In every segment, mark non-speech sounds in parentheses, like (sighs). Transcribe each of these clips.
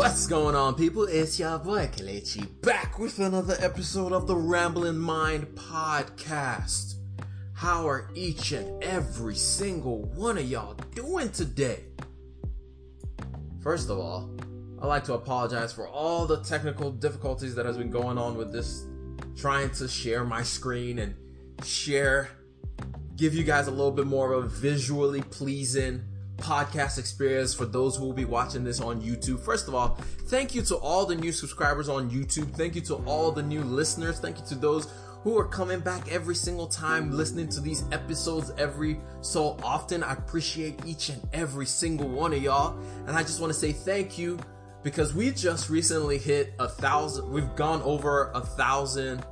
What's going on, people? It's your boy Kelechi back with another episode of the Rambling Mind podcast. How are each and every single one of y'all doing today? First of all, I'd like to apologize for all the technical difficulties that has been going on with this trying to share my screen and share give you guys a little bit more of a visually pleasing podcast experience for those who will be watching this on YouTube. First of all, thank you to all the new subscribers on YouTube. Thank you to all the new listeners. Thank you to those who are coming back every single time listening to these episodes every so often. I appreciate each and every single one of y'all. And I just want to say thank you because we just recently hit a thousand, we've gone over a thousand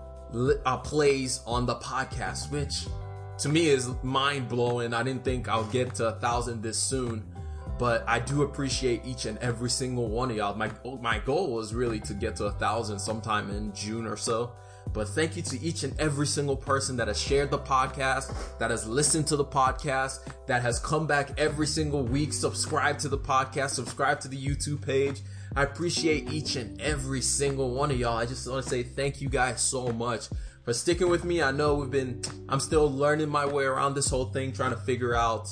uh, plays on the podcast, which to me is mind blowing. I didn't think I'll get to a thousand this soon, but I do appreciate each and every single one of y'all. My my goal was really to get to a thousand sometime in June or so. But thank you to each and every single person that has shared the podcast, that has listened to the podcast, that has come back every single week, subscribe to the podcast, subscribe to the YouTube page. I appreciate each and every single one of y'all. I just want to say thank you guys so much for sticking with me. I know we've been, I'm still learning my way around this whole thing, trying to figure out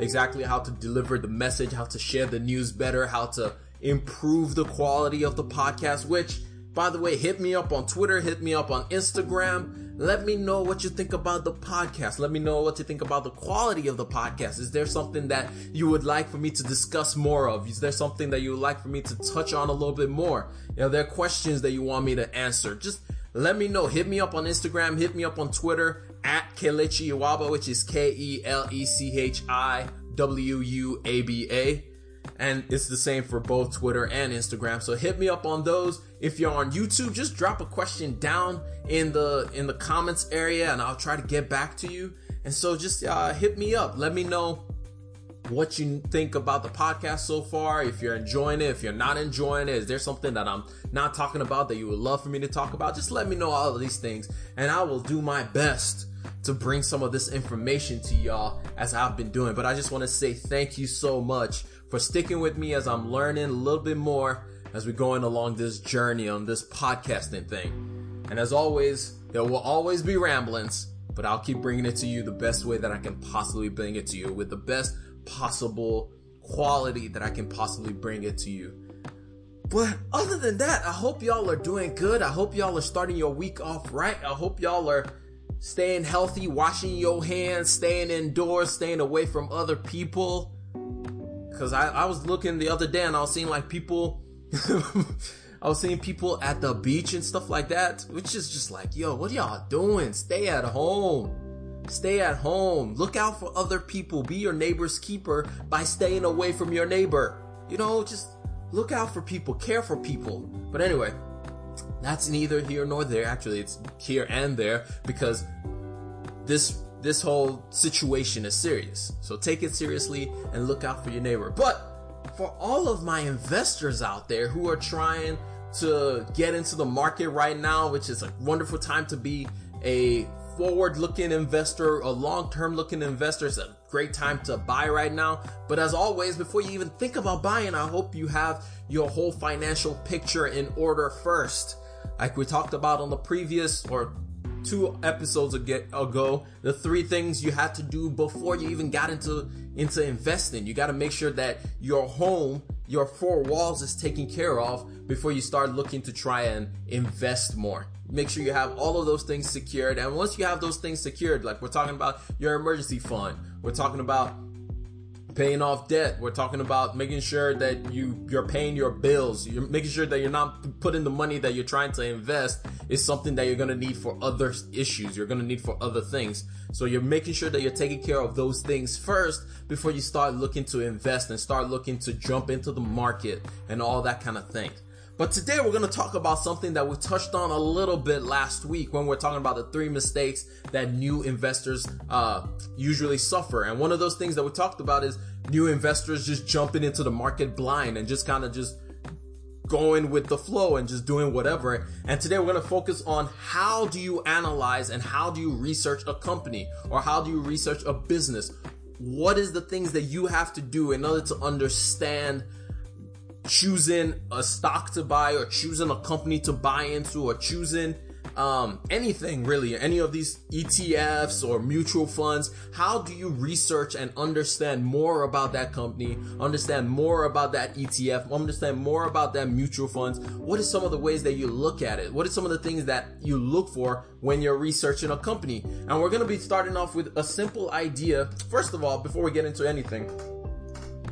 exactly how to deliver the message, how to share the news better, how to improve the quality of the podcast, which, by the way, hit me up on Twitter, hit me up on Instagram. Let me know what you think about the podcast. Let me know what you think about the quality of the podcast. Is there something that you would like for me to discuss more of? Is there something that you would like for me to touch on a little bit more? You know, there are questions that you want me to answer. Just let me know. Hit me up on Instagram. Hit me up on Twitter at Kelechi Iwaba, which is K E L E C H I W U A B A. And it's the same for both Twitter and Instagram. So hit me up on those. If you're on YouTube, just drop a question down in the in the comments area and I'll try to get back to you. And so just uh, hit me up. Let me know what you think about the podcast so far. If you're enjoying it, if you're not enjoying it, is there something that I'm not talking about that you would love for me to talk about? Just let me know all of these things and I will do my best to bring some of this information to y'all as I've been doing. But I just want to say thank you so much for sticking with me as I'm learning a little bit more as we're going along this journey on this podcasting thing. And as always, there will always be ramblings, but I'll keep bringing it to you the best way that I can possibly bring it to you with the best possible quality that I can possibly bring it to you. But other than that, I hope y'all are doing good. I hope y'all are starting your week off right. I hope y'all are staying healthy, washing your hands, staying indoors, staying away from other people. Cause I, I was looking the other day and I was seeing like people, (laughs) I was seeing people at the beach and stuff like that, which is just like, yo, what y'all doing? Stay at home. Stay at home. Look out for other people. Be your neighbor's keeper by staying away from your neighbor. You know, just look out for people, care for people. But anyway, that's neither here nor there. Actually, it's here and there because this this whole situation is serious. So take it seriously and look out for your neighbor. But for all of my investors out there who are trying to get into the market right now, which is a wonderful time to be a forward looking investor, a long term looking investor. It's a great time to buy right now. But as always, before you even think about buying, I hope you have your whole financial picture in order first. Like we talked about on the previous or two episodes ago, the three things you had to do before you even got into into investing. You got to make sure that your home, your four walls is taken care of before you start looking to try and invest more. Make sure you have all of those things secured. And once you have those things secured, like we're talking about your emergency fund, we're talking about paying off debt. We're talking about making sure that you you're paying your bills. You're making sure that you're not putting the money that you're trying to invest is something that you're going to need for other issues. You're going to need for other things. So you're making sure that you're taking care of those things first before you start looking to invest and start looking to jump into the market and all that kind of thing. But today we're going to talk about something that we touched on a little bit last week when we're talking about the three mistakes that new investors uh, usually suffer. And one of those things that we talked about is new investors just jumping into the market blind and just kind of just going with the flow and just doing whatever. And today we're going to focus on how do you analyze and how do you research a company or how do you research a business? What is the things that you have to do in order to understand choosing a stock to buy or choosing a company to buy into or choosing um, anything really, any of these ETFs or mutual funds, how do you research and understand more about that company, understand more about that ETF, understand more about that mutual funds? What are some of the ways that you look at it? What are some of the things that you look for when you're researching a company? And we're going to be starting off with a simple idea. First of all, before we get into anything,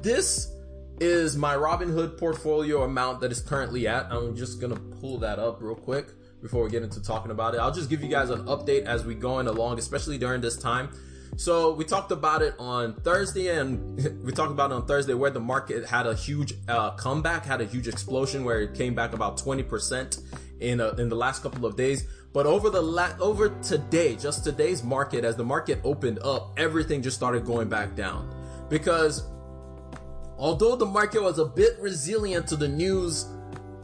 this is my Robinhood portfolio amount that is currently at. I'm just to pull that up real quick before we get into talking about it. I'll just give you guys an update as we going along, especially during this time. So we talked about it on Thursday, and (laughs) we talked about it on Thursday where the market had a huge uh, comeback, had a huge explosion where it came back about 20% in a, in the last couple of days. But over the la- over today, just today's market, as the market opened up, everything just started going back down because although the market was a bit resilient to the news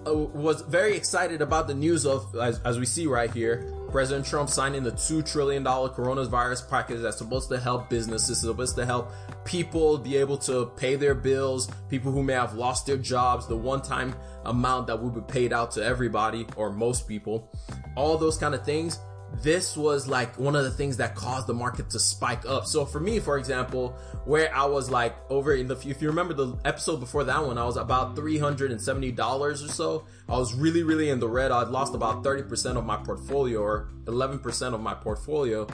uh, was very excited about the news of, as, as we see right here, President Trump signing the $2 trillion coronavirus package that's supposed to help businesses, supposed to help people be able to pay their bills, people who may have lost their jobs, the one time amount that will be paid out to everybody or most people, all those kind of things this was like one of the things that caused the market to spike up. So for me, for example, where I was like over in the, if you remember the episode before that one, I was about $370 or so. I was really, really in the red. I'd lost about 30% of my portfolio or 11% of my portfolio.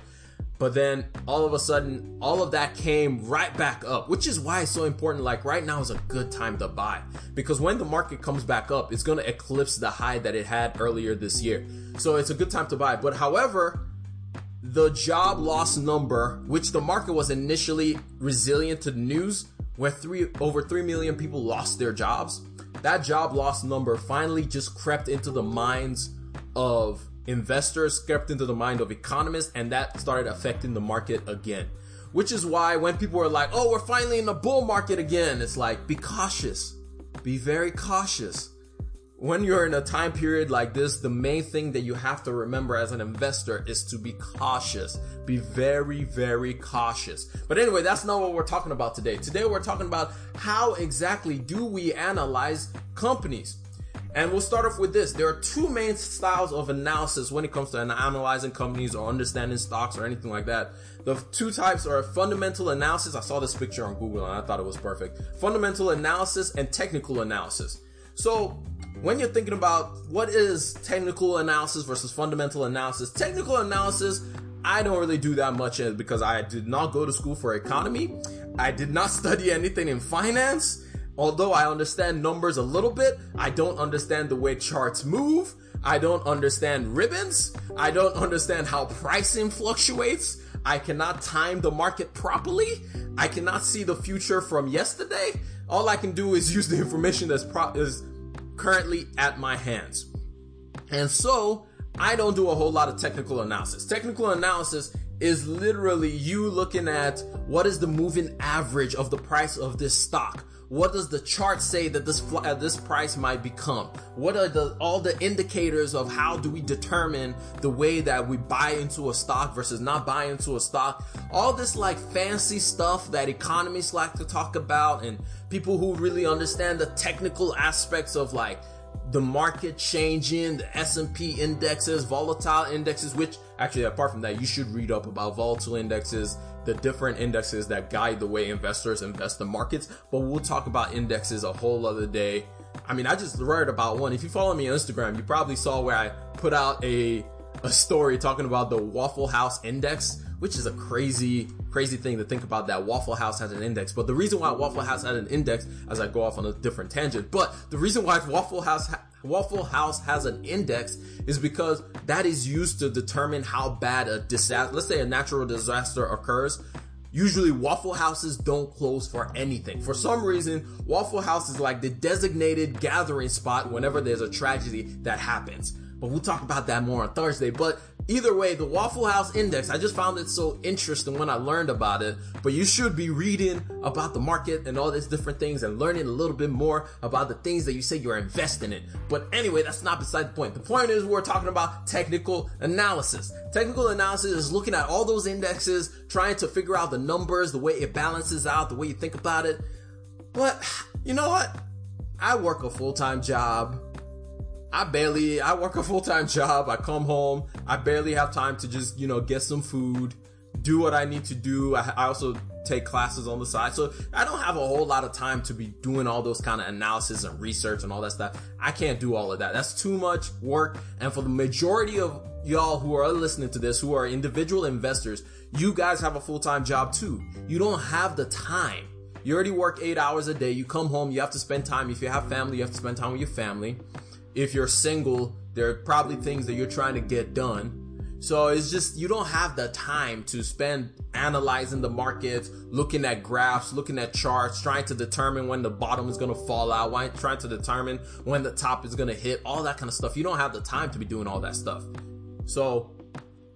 But then all of a sudden, all of that came right back up, which is why it's so important. Like right now is a good time to buy because when the market comes back up, it's going to eclipse the high that it had earlier this year. So it's a good time to buy. But however, the job loss number, which the market was initially resilient to the news, where three over 3 million people lost their jobs, that job loss number finally just crept into the minds of investors crept into the mind of economists and that started affecting the market again. Which is why when people are like, oh, we're finally in the bull market again, it's like, be cautious. Be very cautious. When you're in a time period like this, the main thing that you have to remember as an investor is to be cautious. Be very, very cautious. But anyway, that's not what we're talking about today. Today we're talking about how exactly do we analyze companies. And we'll start off with this. There are two main styles of analysis when it comes to analyzing companies or understanding stocks or anything like that. The two types are fundamental analysis. I saw this picture on Google and I thought it was perfect. Fundamental analysis and technical analysis. So when you're thinking about what is technical analysis versus fundamental analysis, technical analysis, I don't really do that much uh, because I did not go to school for economy. I did not (laughs) study anything in finance. Although I understand numbers a little bit, I don't understand the way charts move. I don't understand ribbons. I don't understand how pricing fluctuates. I cannot time the market properly. I cannot see the future from yesterday. All I can do is use the information that's pro- is currently at my hands. And so I don't do a whole lot of technical analysis. Technical analysis is literally you looking at what is the moving average of the price of this stock what does the chart say that this uh, this price might become? What are the all the indicators of how do we determine the way that we buy into a stock versus not buy into a stock? All this like fancy stuff that economists like to talk about and people who really understand the technical aspects of like the market changing, the S&P indexes, volatile indexes, which actually apart from that, you should read up about volatile indexes, the different indexes that guide the way investors invest the markets. But we'll talk about indexes a whole other day. I mean, I just read about one. If you follow me on Instagram, you probably saw where I put out a a story talking about the Waffle House index, which is a crazy, crazy thing to think about that Waffle House has an index. But the reason why Waffle House had an index, as I go off on a different tangent, but the reason why Waffle House ha- Waffle House has an index is because that is used to determine how bad a disaster, let's say a natural disaster occurs. Usually Waffle Houses don't close for anything. For some reason, Waffle House is like the designated gathering spot whenever there's a tragedy that happens. But we'll talk about that more on Thursday. But Either way, the Waffle House Index, I just found it so interesting when I learned about it. But you should be reading about the market and all these different things and learning a little bit more about the things that you say you're investing in. But anyway, that's not beside the point. The point is we're talking about technical analysis. Technical analysis is looking at all those indexes, trying to figure out the numbers, the way it balances out, the way you think about it. But you know what? I work a full time job. I barely, I work a full time job. I come home. I barely have time to just, you know, get some food, do what I need to do. I, I also take classes on the side. So I don't have a whole lot of time to be doing all those kind of analysis and research and all that stuff. I can't do all of that. That's too much work. And for the majority of y'all who are listening to this, who are individual investors, you guys have a full-time job too. You don't have the time. You already work eight hours a day. You come home, you have to spend time. If you have family, you have to spend time with your family. If you're single, there are probably things that you're trying to get done so it's just, you don't have the time to spend analyzing the markets, looking at graphs, looking at charts, trying to determine when the bottom is going to fall out, trying to determine when the top is going to hit, all that kind of stuff. You don't have the time to be doing all that stuff. So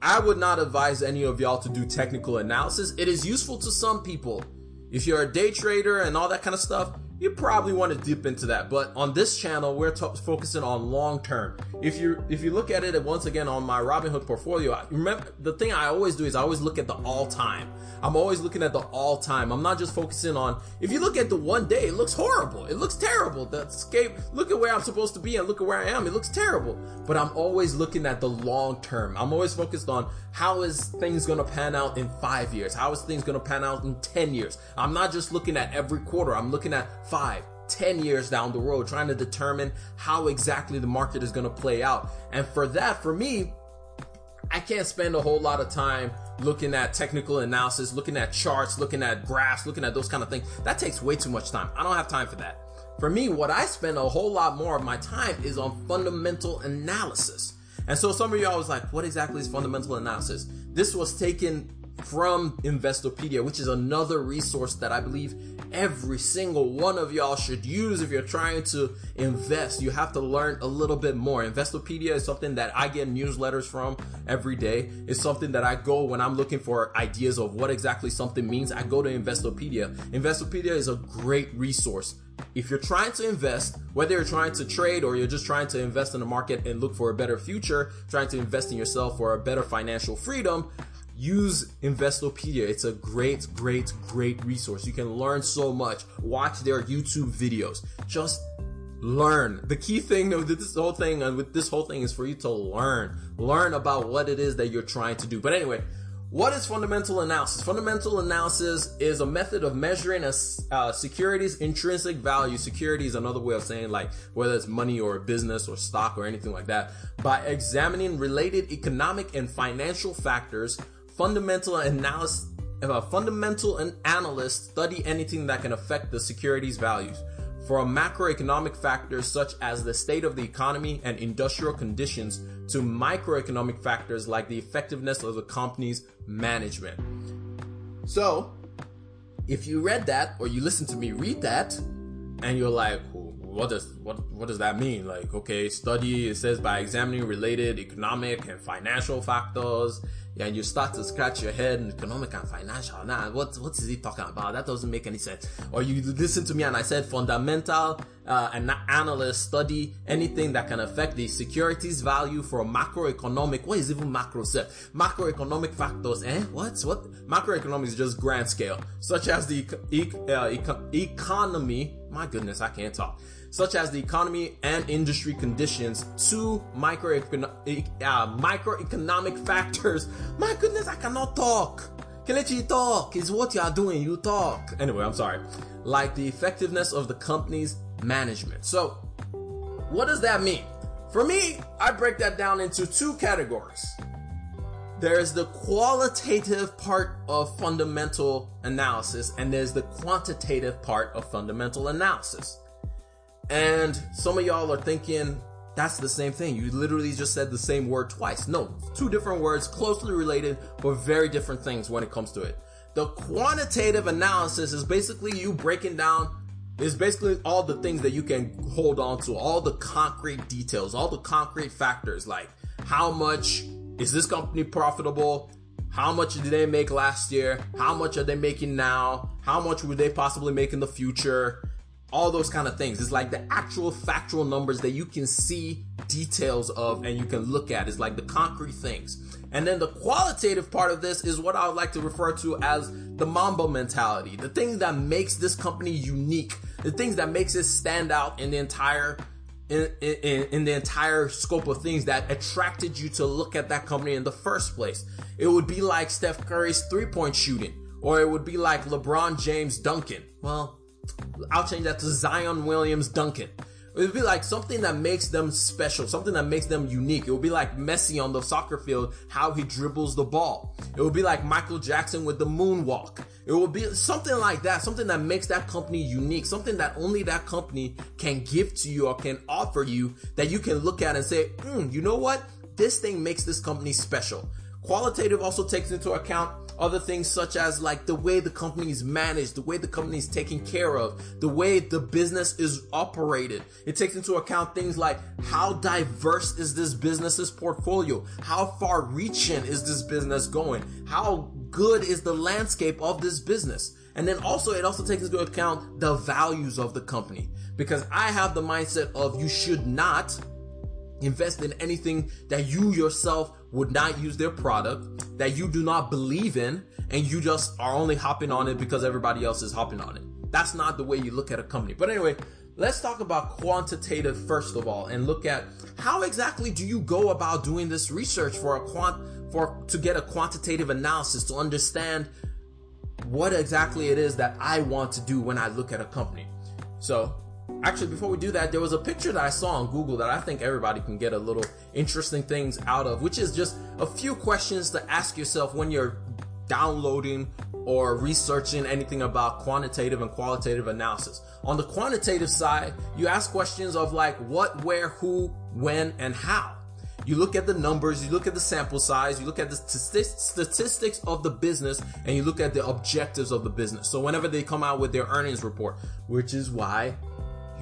I would not advise any of y'all to do technical analysis. It is useful to some people. If you're a day trader and all that kind of stuff, you probably want to dip into that. But on this channel, we're t- focusing on long term. If you if you look at it once again on my Robinhood portfolio, I, remember the thing I always do is I always look at the all time. I'm always looking at the all time. I'm not just focusing on. If you look at the one day, it looks horrible. It looks terrible. The escape. Look at where I'm supposed to be and look at where I am. It looks terrible. But I'm always looking at the long term. I'm always focused on how is things to pan out in five years. How is things to pan out in ten years? I'm not just looking at every quarter. I'm looking at five, 10 years down the road, trying to determine how exactly the market is going to play out. And for that, for me, I can't spend a whole lot of time looking at technical analysis, looking at charts, looking at graphs, looking at those kind of things. That takes way too much time. I don't have time for that. For me, what I spend a whole lot more of my time is on fundamental analysis. And so some of y'all was like, what exactly is fundamental analysis? This was taken from Investopedia, which is another resource that I believe every single one of y'all should use if you're trying to invest. You have to learn a little bit more. Investopedia is something that I get newsletters from every day. It's something that I go when I'm looking for ideas of what exactly something means. I go to Investopedia. Investopedia is a great resource. If you're trying to invest, whether you're trying to trade or you're just trying to invest in the market and look for a better future, trying to invest in yourself for a better financial freedom, use Investopedia. It's a great, great, great resource. You can learn so much. Watch their YouTube videos. Just learn. The key thing with this whole thing and with this whole thing is for you to learn. Learn about what it is that you're trying to do. But anyway, what is fundamental analysis? Fundamental analysis is a method of measuring a uh, security's intrinsic value. Security is another way of saying like whether it's money or a business or stock or anything like that by examining related economic and financial factors fundamental analysis if a fundamental analyst study anything that can affect the security's values from macroeconomic factors such as the state of the economy and industrial conditions to microeconomic factors like the effectiveness of the company's management. So, if you read that or you listen to me read that and you're like, what does what what does that mean? Like, okay, study it says by examining related economic and financial factors and you start to scratch your head in economic and financial. Nah, what what is he talking about? That doesn't make any sense. Or you listen to me and I said fundamental uh, an analyst study anything that can affect the securities value for macroeconomic. What is even macro set? Macroeconomic factors. Eh? What? What? Macroeconomics is just grand scale, such as the e- uh, economy. My goodness, I can't talk such as the economy and industry conditions, to microecon- uh, microeconomic factors. My goodness, I cannot talk. Kelechi talk is what you are doing. You talk. Anyway, I'm sorry. Like the effectiveness of the company's management. So, what does that mean? For me, I break that down into two categories. There's the qualitative part of fundamental analysis, and there's the quantitative part of fundamental analysis. And some of y'all are thinking that's the same thing. You literally just said the same word twice. No, two different words, closely related, but very different things when it comes to it. The quantitative analysis is basically you breaking down is basically all the things that you can hold on to, all the concrete details, all the concrete factors like how much is this company profitable? How much did they make last year? How much are they making now? How much would they possibly make in the future? All those kind of things. It's like the actual factual numbers that you can see details of and you can look at. It's like the concrete things. And then the qualitative part of this is what I would like to refer to as the Mamba mentality. The things that makes this company unique. The things that makes it stand out in the entire in, in, in, the entire scope of things that attracted you to look at that company in the first place. It would be like Steph Curry's three point shooting, or it would be like LeBron James Duncan. Well, I'll change that to Zion Williams Duncan. It would be like something that makes them special, something that makes them unique. It would be like Messi on the soccer field, how he dribbles the ball. It would be like Michael Jackson with the moonwalk. It would be something like that, something that makes that company unique, something that only that company can give to you or can offer you that you can look at and say, mm, you know what? This thing makes this company special. Qualitative also takes into account other things such as like the way the company is managed, the way the company is taken care of, the way the business is operated. It takes into account things like how diverse is this business's portfolio? How far reaching is this business going? How good is the landscape of this business? And then also, it also takes into account the values of the company because I have the mindset of you should not invest in anything that you yourself would not use their product, that you do not believe in, and you just are only hopping on it because everybody else is hopping on it. That's not the way you look at a company. But anyway, let's talk about quantitative first of all and look at how exactly do you go about doing this research for a quant for to get a quantitative analysis to understand what exactly it is that I want to do when I look at a company. So, actually before we do that there was a picture that i saw on google that i think everybody can get a little interesting things out of which is just a few questions to ask yourself when you're downloading or researching anything about quantitative and qualitative analysis on the quantitative side you ask questions of like what where who when and how you look at the numbers, you look at the sample size, you look at the statistics of the business, and you look at the objectives of the business. So whenever they come out with their earnings report, which is why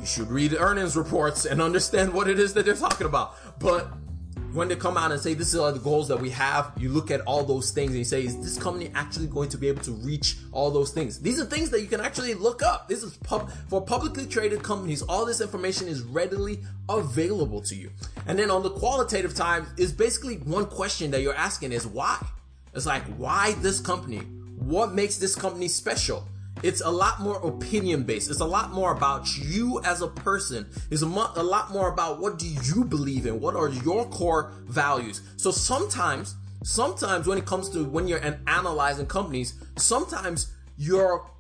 you should read earnings reports and understand what it is that they're talking about. But when they come out and say this are the goals that we have, you look at all those things and you say, is this company actually going to be able to reach all those things? These are things that you can actually look up. This is pub for publicly traded companies. All this information is readily available to you. And then on the qualitative time is basically one question that you're asking is why? It's like, why this company? What makes this company special? It's a lot more opinion based. It's a lot more about you as a person. It's a, mo- a lot more about what do you believe in? What are your core values? So sometimes, sometimes when it comes to when you're an- analyzing companies, sometimes your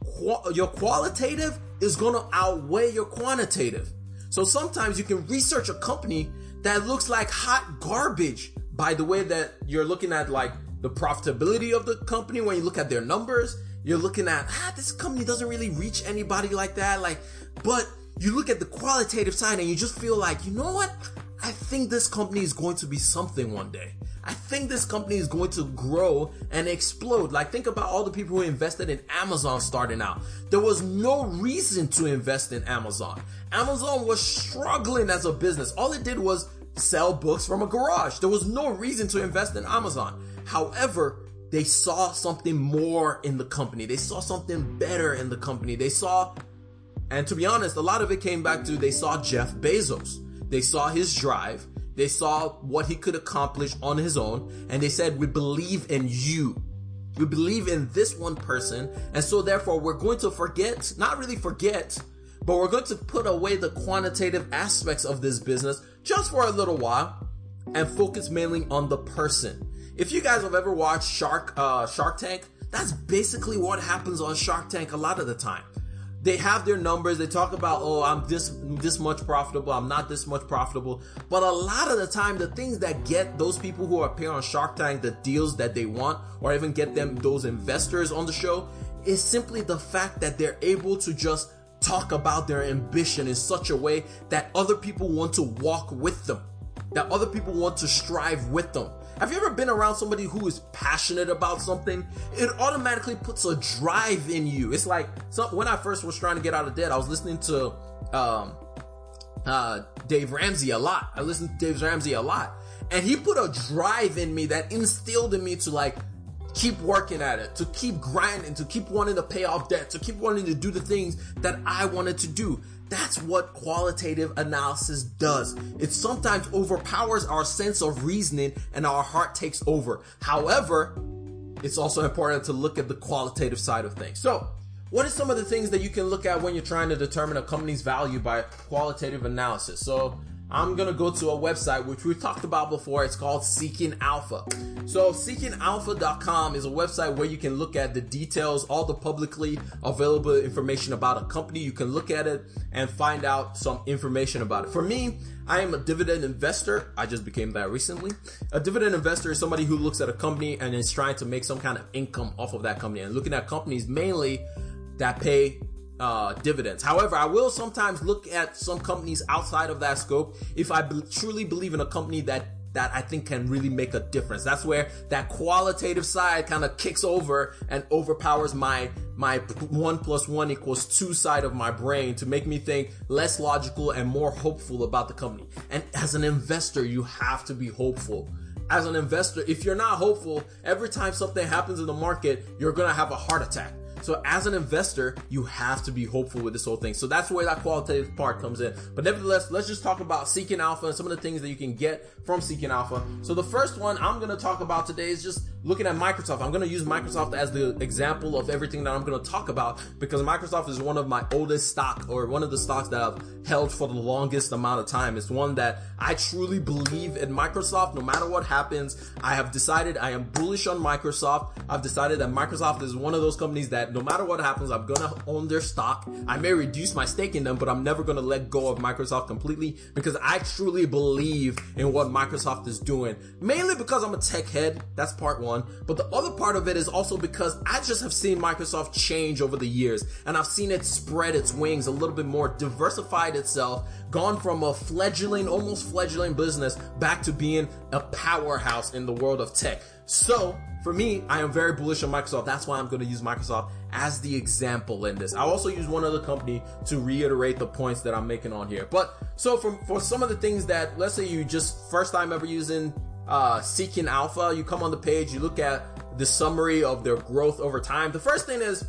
your qualitative is going to outweigh your quantitative. So sometimes you can research a company that looks like hot garbage by the way that you're looking at like the profitability of the company when you look at their numbers you're looking at, ah, this company doesn't really reach anybody like that. Like, but you look at the qualitative side and you just feel like, you know what? I think this company is going to be something one day. I think this company is going to grow and explode. Like, think about all the people who invested in Amazon starting out. There was no reason to invest in Amazon. Amazon was struggling as a business. All it did was sell books from a garage. There was no reason to invest in Amazon. However, they saw something more in the company. They saw something better in the company. They saw, and to be honest, a lot of it came back to they saw Jeff Bezos. They saw his drive. They saw what he could accomplish on his own. And they said, we believe in you. We believe in this one person. And so therefore we're going to forget, not really forget, but we're going to put away the quantitative aspects of this business just for a little while and focus mainly on the person. If you guys have ever watched Shark uh, Shark Tank, that's basically what happens on Shark Tank a lot of the time. They have their numbers. They talk about, oh, I'm this this much profitable. I'm not this much profitable. But a lot of the time, the things that get those people who appear on Shark Tank the deals that they want, or even get them those investors on the show, is simply the fact that they're able to just talk about their ambition in such a way that other people want to walk with them, that other people want to strive with them. Have you ever been around somebody who is passionate about something? It automatically puts a drive in you. It's like so when I first was trying to get out of debt, I was listening to um, uh, Dave Ramsey a lot. I listened to Dave Ramsey a lot, and he put a drive in me that instilled in me to like keep working at it, to keep grinding, to keep wanting to pay off debt, to keep wanting to do the things that I wanted to do. That's what qualitative analysis does. It sometimes overpowers our sense of reasoning and our heart takes over. However, it's also important to look at the qualitative side of things. So, what are some of the things that you can look at when you're trying to determine a company's value by qualitative analysis? So, I'm gonna go to a website which we've talked about before. It's called Seeking Alpha. So seekingalpha.com is a website where you can look at the details, all the publicly available information about a company. You can look at it and find out some information about it. For me, I am a dividend investor. I just became that recently. A dividend investor is somebody who looks at a company and is trying to make some kind of income off of that company and looking at companies mainly that pay uh, dividends. However, I will sometimes look at some companies outside of that scope if I be- truly believe in a company that that I think can really make a difference. That's where that qualitative side kind of kicks over and overpowers my my one plus one equals two side of my brain to make me think less logical and more hopeful about the company. And as an investor, you have to be hopeful as an investor, if you're not hopeful, every time something happens in the market, you're gonna have a heart attack. So as an investor, you have to be hopeful with this whole thing. So that's where that qualitative part comes in. But nevertheless, let's just talk about Seeking Alpha and some of the things that you can get from Seeking Alpha. So the first one I'm going to talk about today is just looking at Microsoft. I'm going to use Microsoft as the example of everything that I'm going to talk about because Microsoft is one of my oldest stock or one of the stocks that I've held for the longest amount of time. It's one that I truly believe in Microsoft. No matter what happens, I have decided I am bullish on Microsoft. I've decided that Microsoft is one of those companies that no matter what happens, I'm gonna own their stock. I may reduce my stake in them, but I'm never gonna let go of Microsoft completely because I truly believe in what Microsoft is doing. Mainly because I'm a tech head. That's part one. But the other part of it is also because I just have seen Microsoft change over the years and I've seen it spread its wings a little bit more, diversified itself, gone from a fledgling, almost fledgling business back to being a powerhouse in the world of tech. So, for me, I am very bullish on Microsoft. That's why I'm going to use Microsoft as the example in this. I'll also use one other company to reiterate the points that I'm making on here. But so for, for some of the things that, let's say you just first time ever using uh, Seeking Alpha, you come on the page, you look at the summary of their growth over time. The first thing is,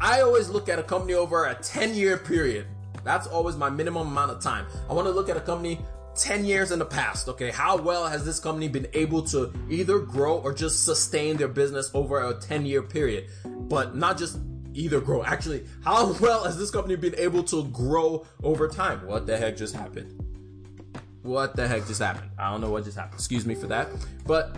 I always look at a company over a 10 year period. That's always my minimum amount of time. I want to look at a company 10 years in the past, okay, how well has this company been able to either grow or just sustain their business over a 10 year period? But not just either grow. Actually, how (laughs) well has this company been able to grow over time? What the heck just happened? What the heck just happened? I don't know what just happened. Excuse me for that. But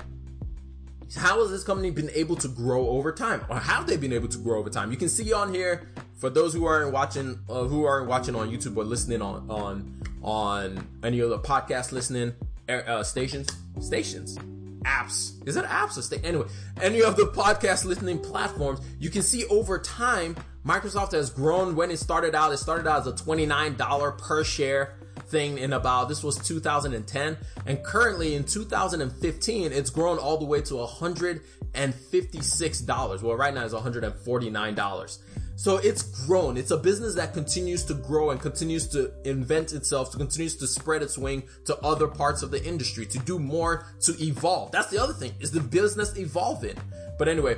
how has this company been able to grow over time or have they been able to grow over time you can see on here for those who aren't watching uh, who aren't watching on youtube or listening on on on any of the podcast listening uh, stations stations apps is it apps or sta- anyway any of the podcast listening platforms you can see over time microsoft has grown when it started out it started out as a $29 per share thing in about this was 2010 and currently in 2015 it's grown all the way to $156 well right now it's $149 so it's grown. It's a business that continues to grow and continues to invent itself to continues to spread its wing to other parts of the industry to do more to evolve. That's the other thing is the business evolving. But anyway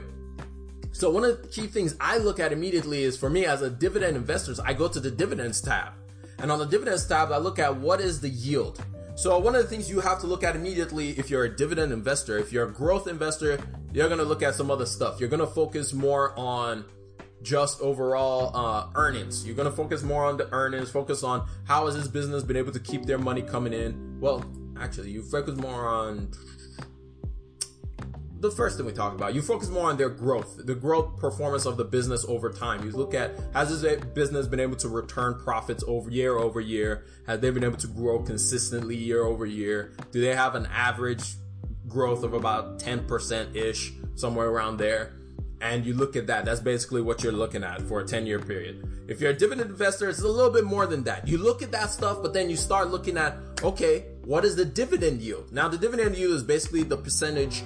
so one of the key things I look at immediately is for me as a dividend investor, I go to the dividends tab. And on the dividends tab, I look at what is the yield. So one of the things you have to look at immediately if you're a dividend investor, if you're a growth investor, you're going to look at some other stuff. You're going to focus more on just overall uh, earnings. You're going to focus more on the earnings, focus on how has this business been able to keep their money coming in. Well, actually, you focus more on the first thing we talk about. You focus more on their growth, the growth performance of the business over time. You look at has this business been able to return profits over year over year? Have they been able to grow consistently year over year? Do they have an average growth of about 10% ish, somewhere around there? And you look at that. That's basically what you're looking at for a 10 year period. If you're a dividend investor, it's a little bit more than that. You look at that stuff, but then you start looking at, okay, what is the dividend yield? Now, the dividend yield is basically the percentage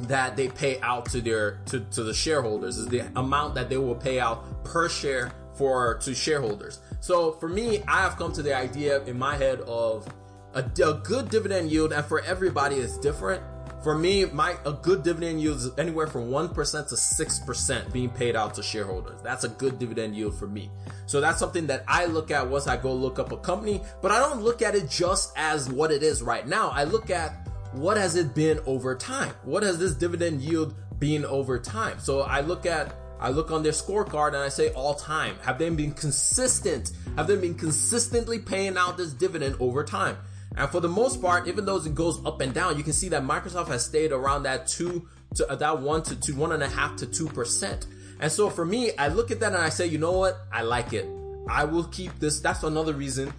that they pay out to their to, to the shareholders is the amount that they will pay out per share for to shareholders. So for me, I have come to the idea in my head of a, a good dividend yield, and for everybody it's different. For me, my a good dividend yield is anywhere from 1% to 6% being paid out to shareholders. That's a good dividend yield for me. So that's something that I look at once I go look up a company, but I don't look at it just as what it is right now. I look at what has it been over time? What has this dividend yield been over time? So I look at I look on their scorecard and I say all time. Have they been consistent? Have they been consistently paying out this dividend over time? And for the most part, even though it goes up and down, you can see that Microsoft has stayed around that two to uh, that one to two, one and a half to two percent. And so for me, I look at that and I say, you know what? I like it. I will keep this. That's another reason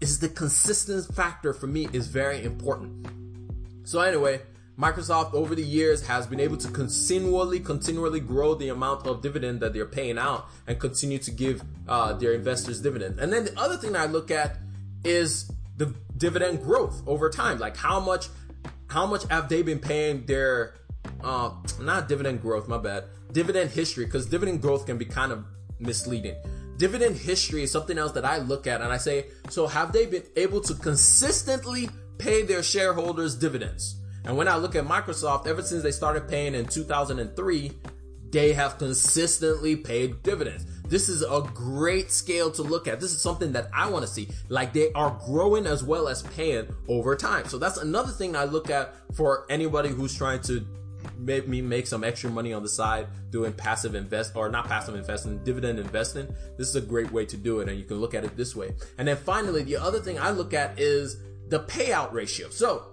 is the consistent factor for me is very important. So anyway, Microsoft over the years has been able to continually, continually grow the amount of dividend that they're paying out and continue to give uh, their investors dividend. And then the other thing I look at is the dividend growth over time. Like how much, how much have they been paying their, uh, not dividend growth, my bad, dividend history, because dividend growth can be kind of misleading. Dividend history is something else that I look at and I say, so have they been able to consistently pay their shareholders dividends? And when I look at Microsoft, ever since they started paying in 2003, they have consistently paid dividends. This is a great scale to look at. This is something that I want to see. Like they are growing as well as paying over time. So that's another thing I look at for anybody who's trying to make me make some extra money on the side doing passive invest or not passive investing, dividend investing. This is a great way to do it. And you can look at it this way. And then finally, the other thing I look at is the payout ratio. So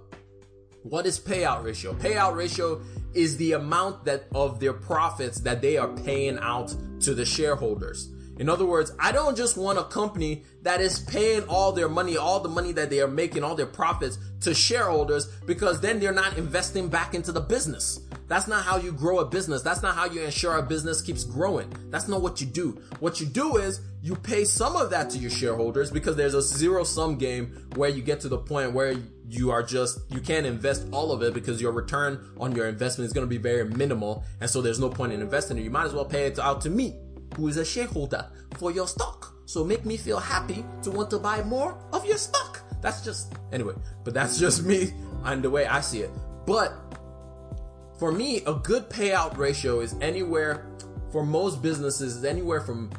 what is payout ratio? Payout ratio is the amount that of their profits that they are paying out to the shareholders. In other words, I don't just want a company that is paying all their money, all the money that they are making, all their profits to shareholders because then they're not investing back into the business. That's not how you grow a business. That's not how you ensure a business keeps growing. That's not what you do. What you do is you pay some of that to your shareholders because there's a zero sum game where you get to the point where you are just, you can't invest all of it because your return on your investment is going to be very minimal. And so there's no point in investing it. You might as well pay it out to me, who is a shareholder for your stock. So make me feel happy to want to buy more of your stock. That's just, anyway, but that's just me and the way I see it. But for me, a good payout ratio is anywhere, for most businesses, is anywhere from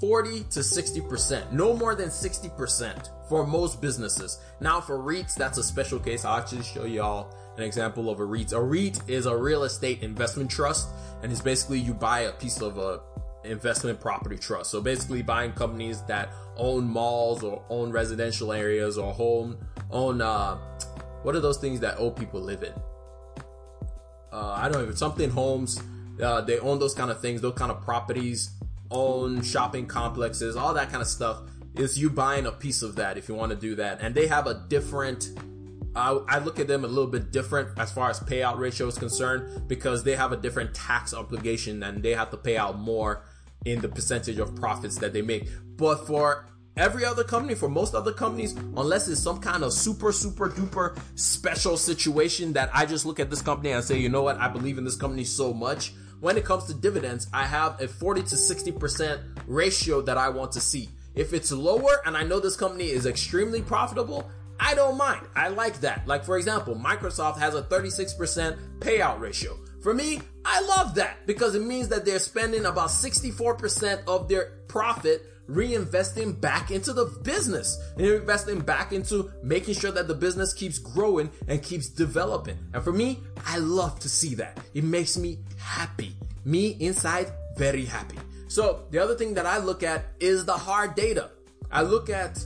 40 to 60%, no more than 60% for most businesses. Now for REITs, that's a special case. I'll actually show y'all an example of a REIT. A REIT is a real estate investment trust and it's basically you buy a piece of a investment property trust. So basically buying companies that own malls or own residential areas or home, own, uh, what are those things that old people live in? Uh, I don't know, something homes, uh, they own those kind of things, those kind of properties own shopping complexes, all that kind of stuff. Is you buying a piece of that if you want to do that. And they have a different, I, I look at them a little bit different as far as payout ratio is concerned because they have a different tax obligation and they have to pay out more in the percentage of profits that they make. But for every other company, for most other companies, unless it's some kind of super, super duper special situation that I just look at this company and say, you know what, I believe in this company so much when it comes to dividends, I have a 40 to 60% ratio that I want to see. If it's lower and I know this company is extremely profitable, I don't mind. I like that. Like for example, Microsoft has a 36% payout ratio. For me, I love that because it means that they're spending about 64% of their profit reinvesting back into the business and investing back into making sure that the business keeps growing and keeps developing. And for me, I love to see that. It makes me happy. Me inside, very happy. So the other thing that I look at is the hard data. I look at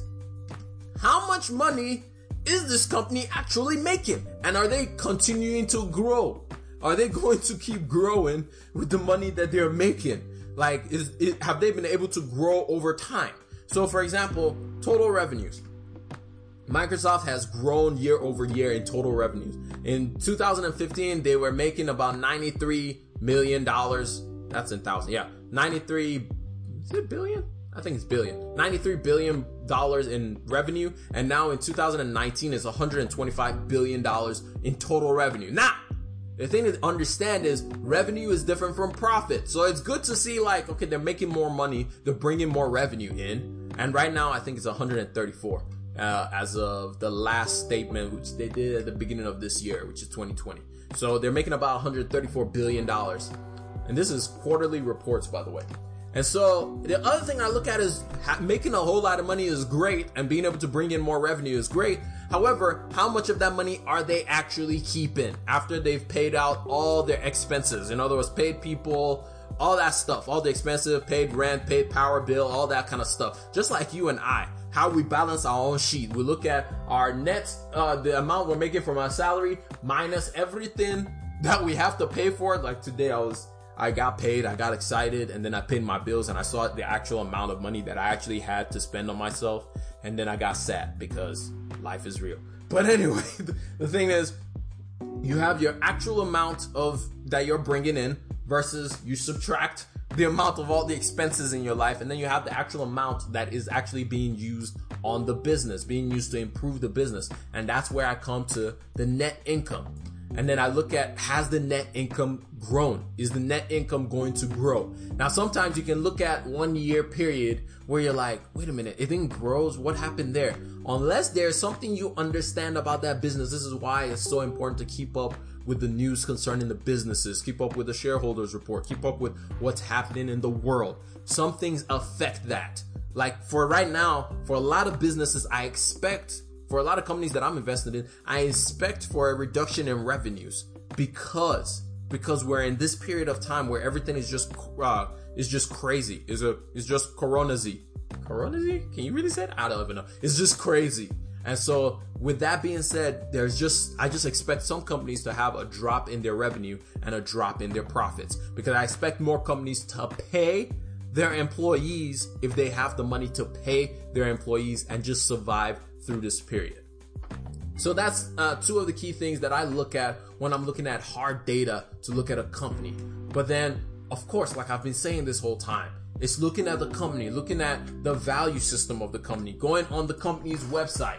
how much money is this company actually making? And are they continuing to grow? Are they going to keep growing with the money that they're making? Like, is have they been able to grow over time? So, for example, total revenues. Microsoft has grown year over year in total revenues. In 2015, they were making about 93 million dollars. That's in thousand. Yeah, 93. Is it billion? I think it's billion. 93 billion dollars in revenue, and now in 2019 is 125 billion dollars in total revenue. Now, the thing to understand is revenue is different from profit. So it's good to see like, okay, they're making more money, they're bringing more revenue in. And right now, I think it's 134 uh, as of the last statement, which they did at the beginning of this year, which is 2020. So they're making about 134 billion dollars, and this is quarterly reports, by the way. And so the other thing I look at is ha- making a whole lot of money is great, and being able to bring in more revenue is great. However, how much of that money are they actually keeping after they've paid out all their expenses? In other words, paid people, all that stuff, all the expensive, paid rent, paid power bill, all that kind of stuff. Just like you and I, how we balance our own sheet. We look at our net, uh, the amount we're making from our salary minus everything that we have to pay for. Like today, I was I got paid, I got excited, and then I paid my bills and I saw the actual amount of money that I actually had to spend on myself. And then I got sad because life is real. But anyway, (laughs) the thing is, you have your actual amount of that you're bringing in versus you subtract the amount of all the expenses in your life and then you have the actual amount that is actually being used on the business being used to improve the business and that's where i come to the net income and then I look at has the net income grown? Is the net income going to grow? Now, sometimes you can look at one year period where you're like, wait a minute, it didn't grow. What happened there? Unless there's something you understand about that business, this is why it's so important to keep up with the news concerning the businesses, keep up with the shareholders report, keep up with what's happening in the world. Some things affect that. Like for right now, for a lot of businesses, I expect for a lot of companies that I'm invested in, I expect for a reduction in revenues because because we're in this period of time where everything is just uh, is just crazy. Is a is just corona z. Corona Coronazy? Can you really say it? I don't even know. It's just crazy. And so with that being said, there's just I just expect some companies to have a drop in their revenue and a drop in their profits because I expect more companies to pay their employees if they have the money to pay their employees and just survive through this period. So that's uh, two of the key things that I look at when I'm looking at hard data to look at a company. But then, of course, like I've been saying this whole time, it's looking at the company, looking at the value system of the company, going on the company's website,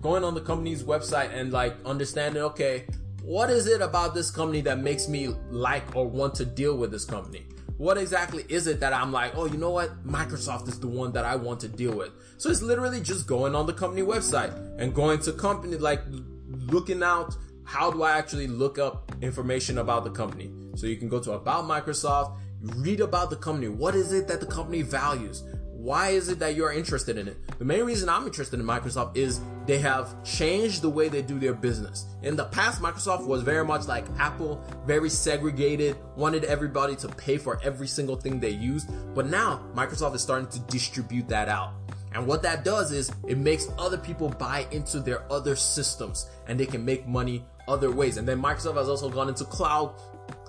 going on the company's website and like understanding, okay, what is it about this company that makes me like or want to deal with this company? What exactly is it that I'm like, oh, you know what? Microsoft is the one that I want to deal with. So it's literally just going on the company website and going to company, like looking out, how do I actually look up information about the company? So you can go to about Microsoft, read about the company. What is it that the company values? Why is it that you're interested in it? The main reason I'm interested in Microsoft is they have changed the way they do their business. In the past, Microsoft was very much like Apple, very segregated, wanted everybody to pay for every single thing they used. But now, Microsoft is starting to distribute that out. And what that does is it makes other people buy into their other systems and they can make money other ways. And then Microsoft has also gone into cloud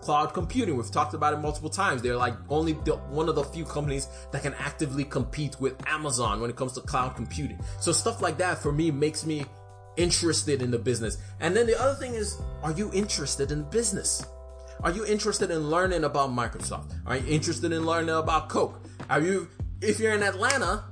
cloud computing. We've talked about it multiple times. They're like only the, one of the few companies that can actively compete with Amazon when it comes to cloud computing. So stuff like that for me makes me interested in the business. And then the other thing is, are you interested in business? Are you interested in learning about Microsoft? Are you interested in learning about Coke? Are you, if you're in Atlanta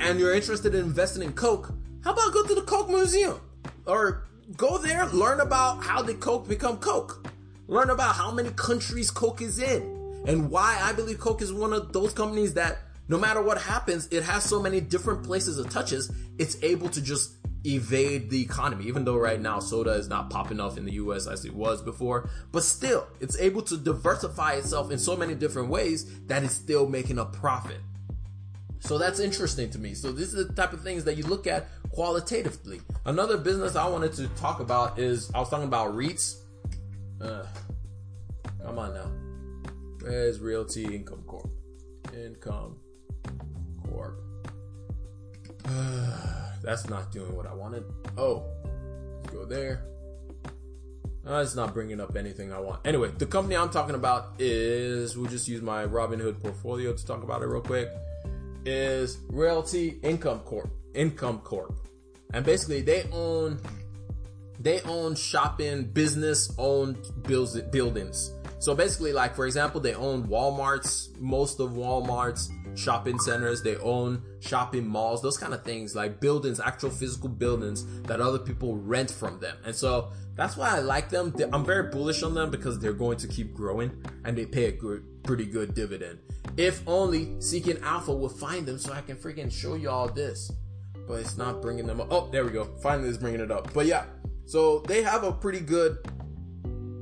and you're interested in investing in Coke, how about go to the Coke Museum? Or go there, learn about how did Coke become Coke? Learn about how many countries Coke is in and why I believe Coke is one of those companies that no matter what happens, it has so many different places it touches, it's able to just evade the economy, even though right now soda is not popping off in the US as it was before. But still, it's able to diversify itself in so many different ways that it's still making a profit. So that's interesting to me. So this is the type of things that you look at qualitatively. Another business I wanted to talk about is I was talking about REITs. Uh, come on now. Where's Realty Income Corp? Income Corp. (sighs) That's not doing what I wanted. Oh, go there. Uh, it's not bringing up anything I want. Anyway, the company I'm talking about is, we'll just use my Robinhood portfolio to talk about it real quick, is Realty Income Corp. Income Corp. And basically, they own they own shopping business owned buildings. So basically, like for example, they own Walmart's, most of Walmart's shopping centers. They own shopping malls, those kind of things, like buildings, actual physical buildings that other people rent from them. And so that's why I like them. I'm very bullish on them because they're going to keep growing and they pay a good, pretty good dividend. If only Seeking Alpha will find them so I can freaking show y'all this. But it's not bringing them up. Oh, there we go. Finally, it's bringing it up. But yeah, so they have a pretty good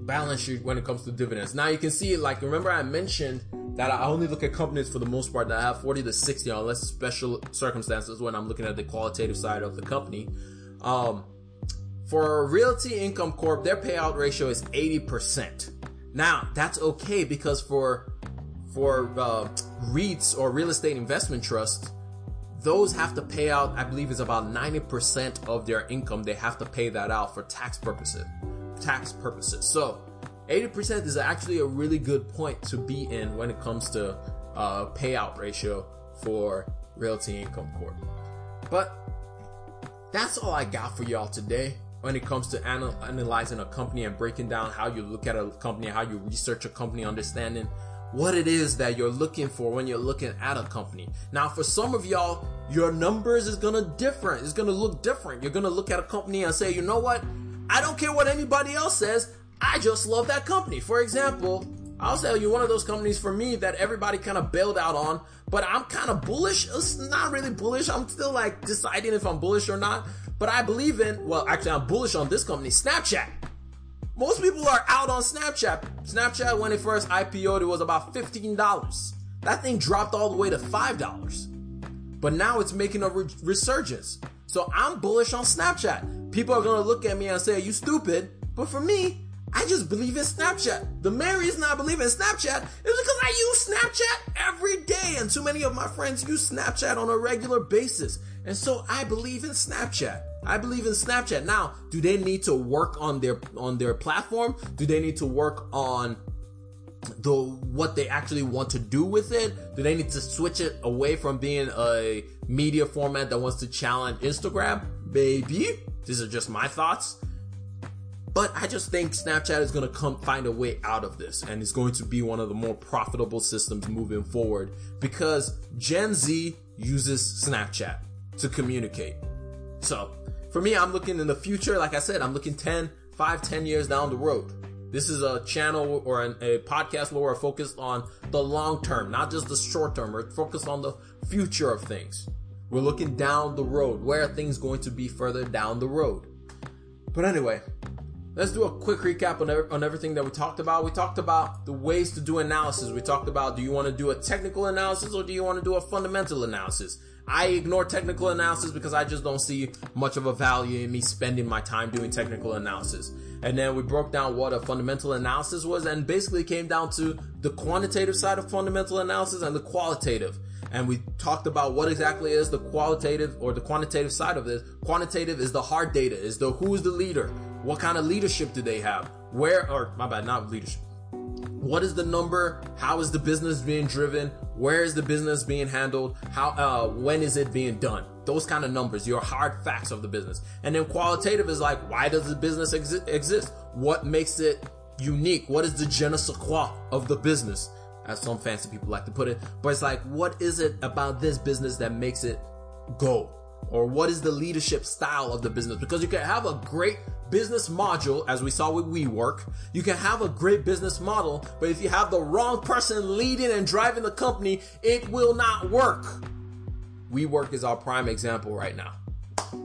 balance sheet when it comes to dividends. Now you can see, like, remember I mentioned that I only look at companies for the most part that have 40 to 60, unless special circumstances when I'm looking at the qualitative side of the company. Um, for Realty Income Corp, their payout ratio is 80%. Now, that's okay because for for uh, REITs or real estate investment trusts, those have to pay out, I believe it's about 90% of their income. They have to pay that out for tax purposes. Tax purposes. So 80% is actually a really good point to be in when it comes to uh, payout ratio for Realty Income Corp. But that's all I got for y'all today when it comes to anal- analyzing a company and breaking down how you look at a company, how you research a company, understanding what it is that you're looking for when you're looking at a company. Now, for some of y'all, your numbers is gonna different. It's gonna look different. You're gonna look at a company and say, you know what? I don't care what anybody else says. I just love that company. For example, I'll tell you one of those companies for me that everybody kind of bailed out on, but I'm kind of bullish. It's not really bullish. I'm still like deciding if I'm bullish or not. But I believe in, well, actually, I'm bullish on this company, Snapchat. Most people are out on Snapchat. Snapchat, when it first IPO'd, it was about $15. That thing dropped all the way to $5. But now it's making a re- resurgence. So I'm bullish on Snapchat. People are gonna look at me and say, Are you stupid? But for me, I just believe in Snapchat. The main reason I believe in Snapchat is because I use Snapchat every day, and too many of my friends use Snapchat on a regular basis. And so I believe in Snapchat. I believe in Snapchat. Now, do they need to work on their on their platform? Do they need to work on the what they actually want to do with it? Do they need to switch it away from being a media format that wants to challenge Instagram? Maybe. These are just my thoughts. But I just think Snapchat is going to come find a way out of this and it's going to be one of the more profitable systems moving forward because Gen Z uses Snapchat to communicate. So for me, I'm looking in the future. Like I said, I'm looking 10, 5, 10 years down the road. This is a channel or an, a podcast where we're focused on the long term, not just the short term. We're focused on the future of things. We're looking down the road. Where are things going to be further down the road? But anyway, let's do a quick recap on, on everything that we talked about. We talked about the ways to do analysis. We talked about do you want to do a technical analysis or do you want to do a fundamental analysis? I ignore technical analysis because I just don't see much of a value in me spending my time doing technical analysis. And then we broke down what a fundamental analysis was and basically came down to the quantitative side of fundamental analysis and the qualitative. And we talked about what exactly is the qualitative or the quantitative side of this. Quantitative is the hard data, is the who's the leader, what kind of leadership do they have, where, or my bad, not leadership, what is the number? How is the business being driven? Where is the business being handled? How, uh, when is it being done? Those kind of numbers, your hard facts of the business. And then qualitative is like, why does the business exi- exist? What makes it unique? What is the je ne sais quoi of the business? As some fancy people like to put it. But it's like, what is it about this business that makes it go? Or what is the leadership style of the business? Because you can have a great business module, as we saw with WeWork. You can have a great business model, but if you have the wrong person leading and driving the company, it will not work. WeWork is our prime example right now.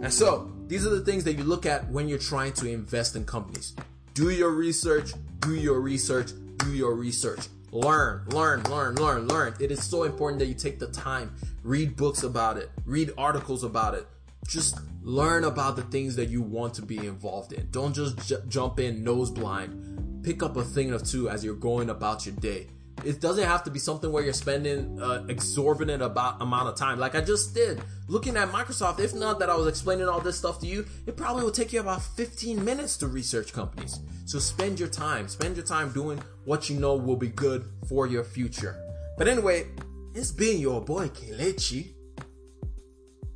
And so, these are the things that you look at when you're trying to invest in companies. Do your research, do your research, do your research. Learn, learn, learn, learn, learn. It is so important that you take the time, read books about it, read articles about it, just learn about the things that you want to be involved in. Don't just j- jump in nose blind. Pick up a thing or two as you're going about your day. It doesn't have to be something where you're spending uh, exorbitant about amount of time, like I just did looking at Microsoft. If not that I was explaining all this stuff to you, it probably will take you about 15 minutes to research companies. So spend your time, spend your time doing what you know will be good for your future. But anyway, it's been your boy Kelechi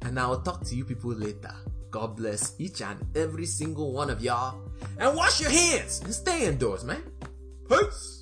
and I will talk to you people later. God bless each and every single one of y'all. And wash your hands and stay indoors, man. Peace.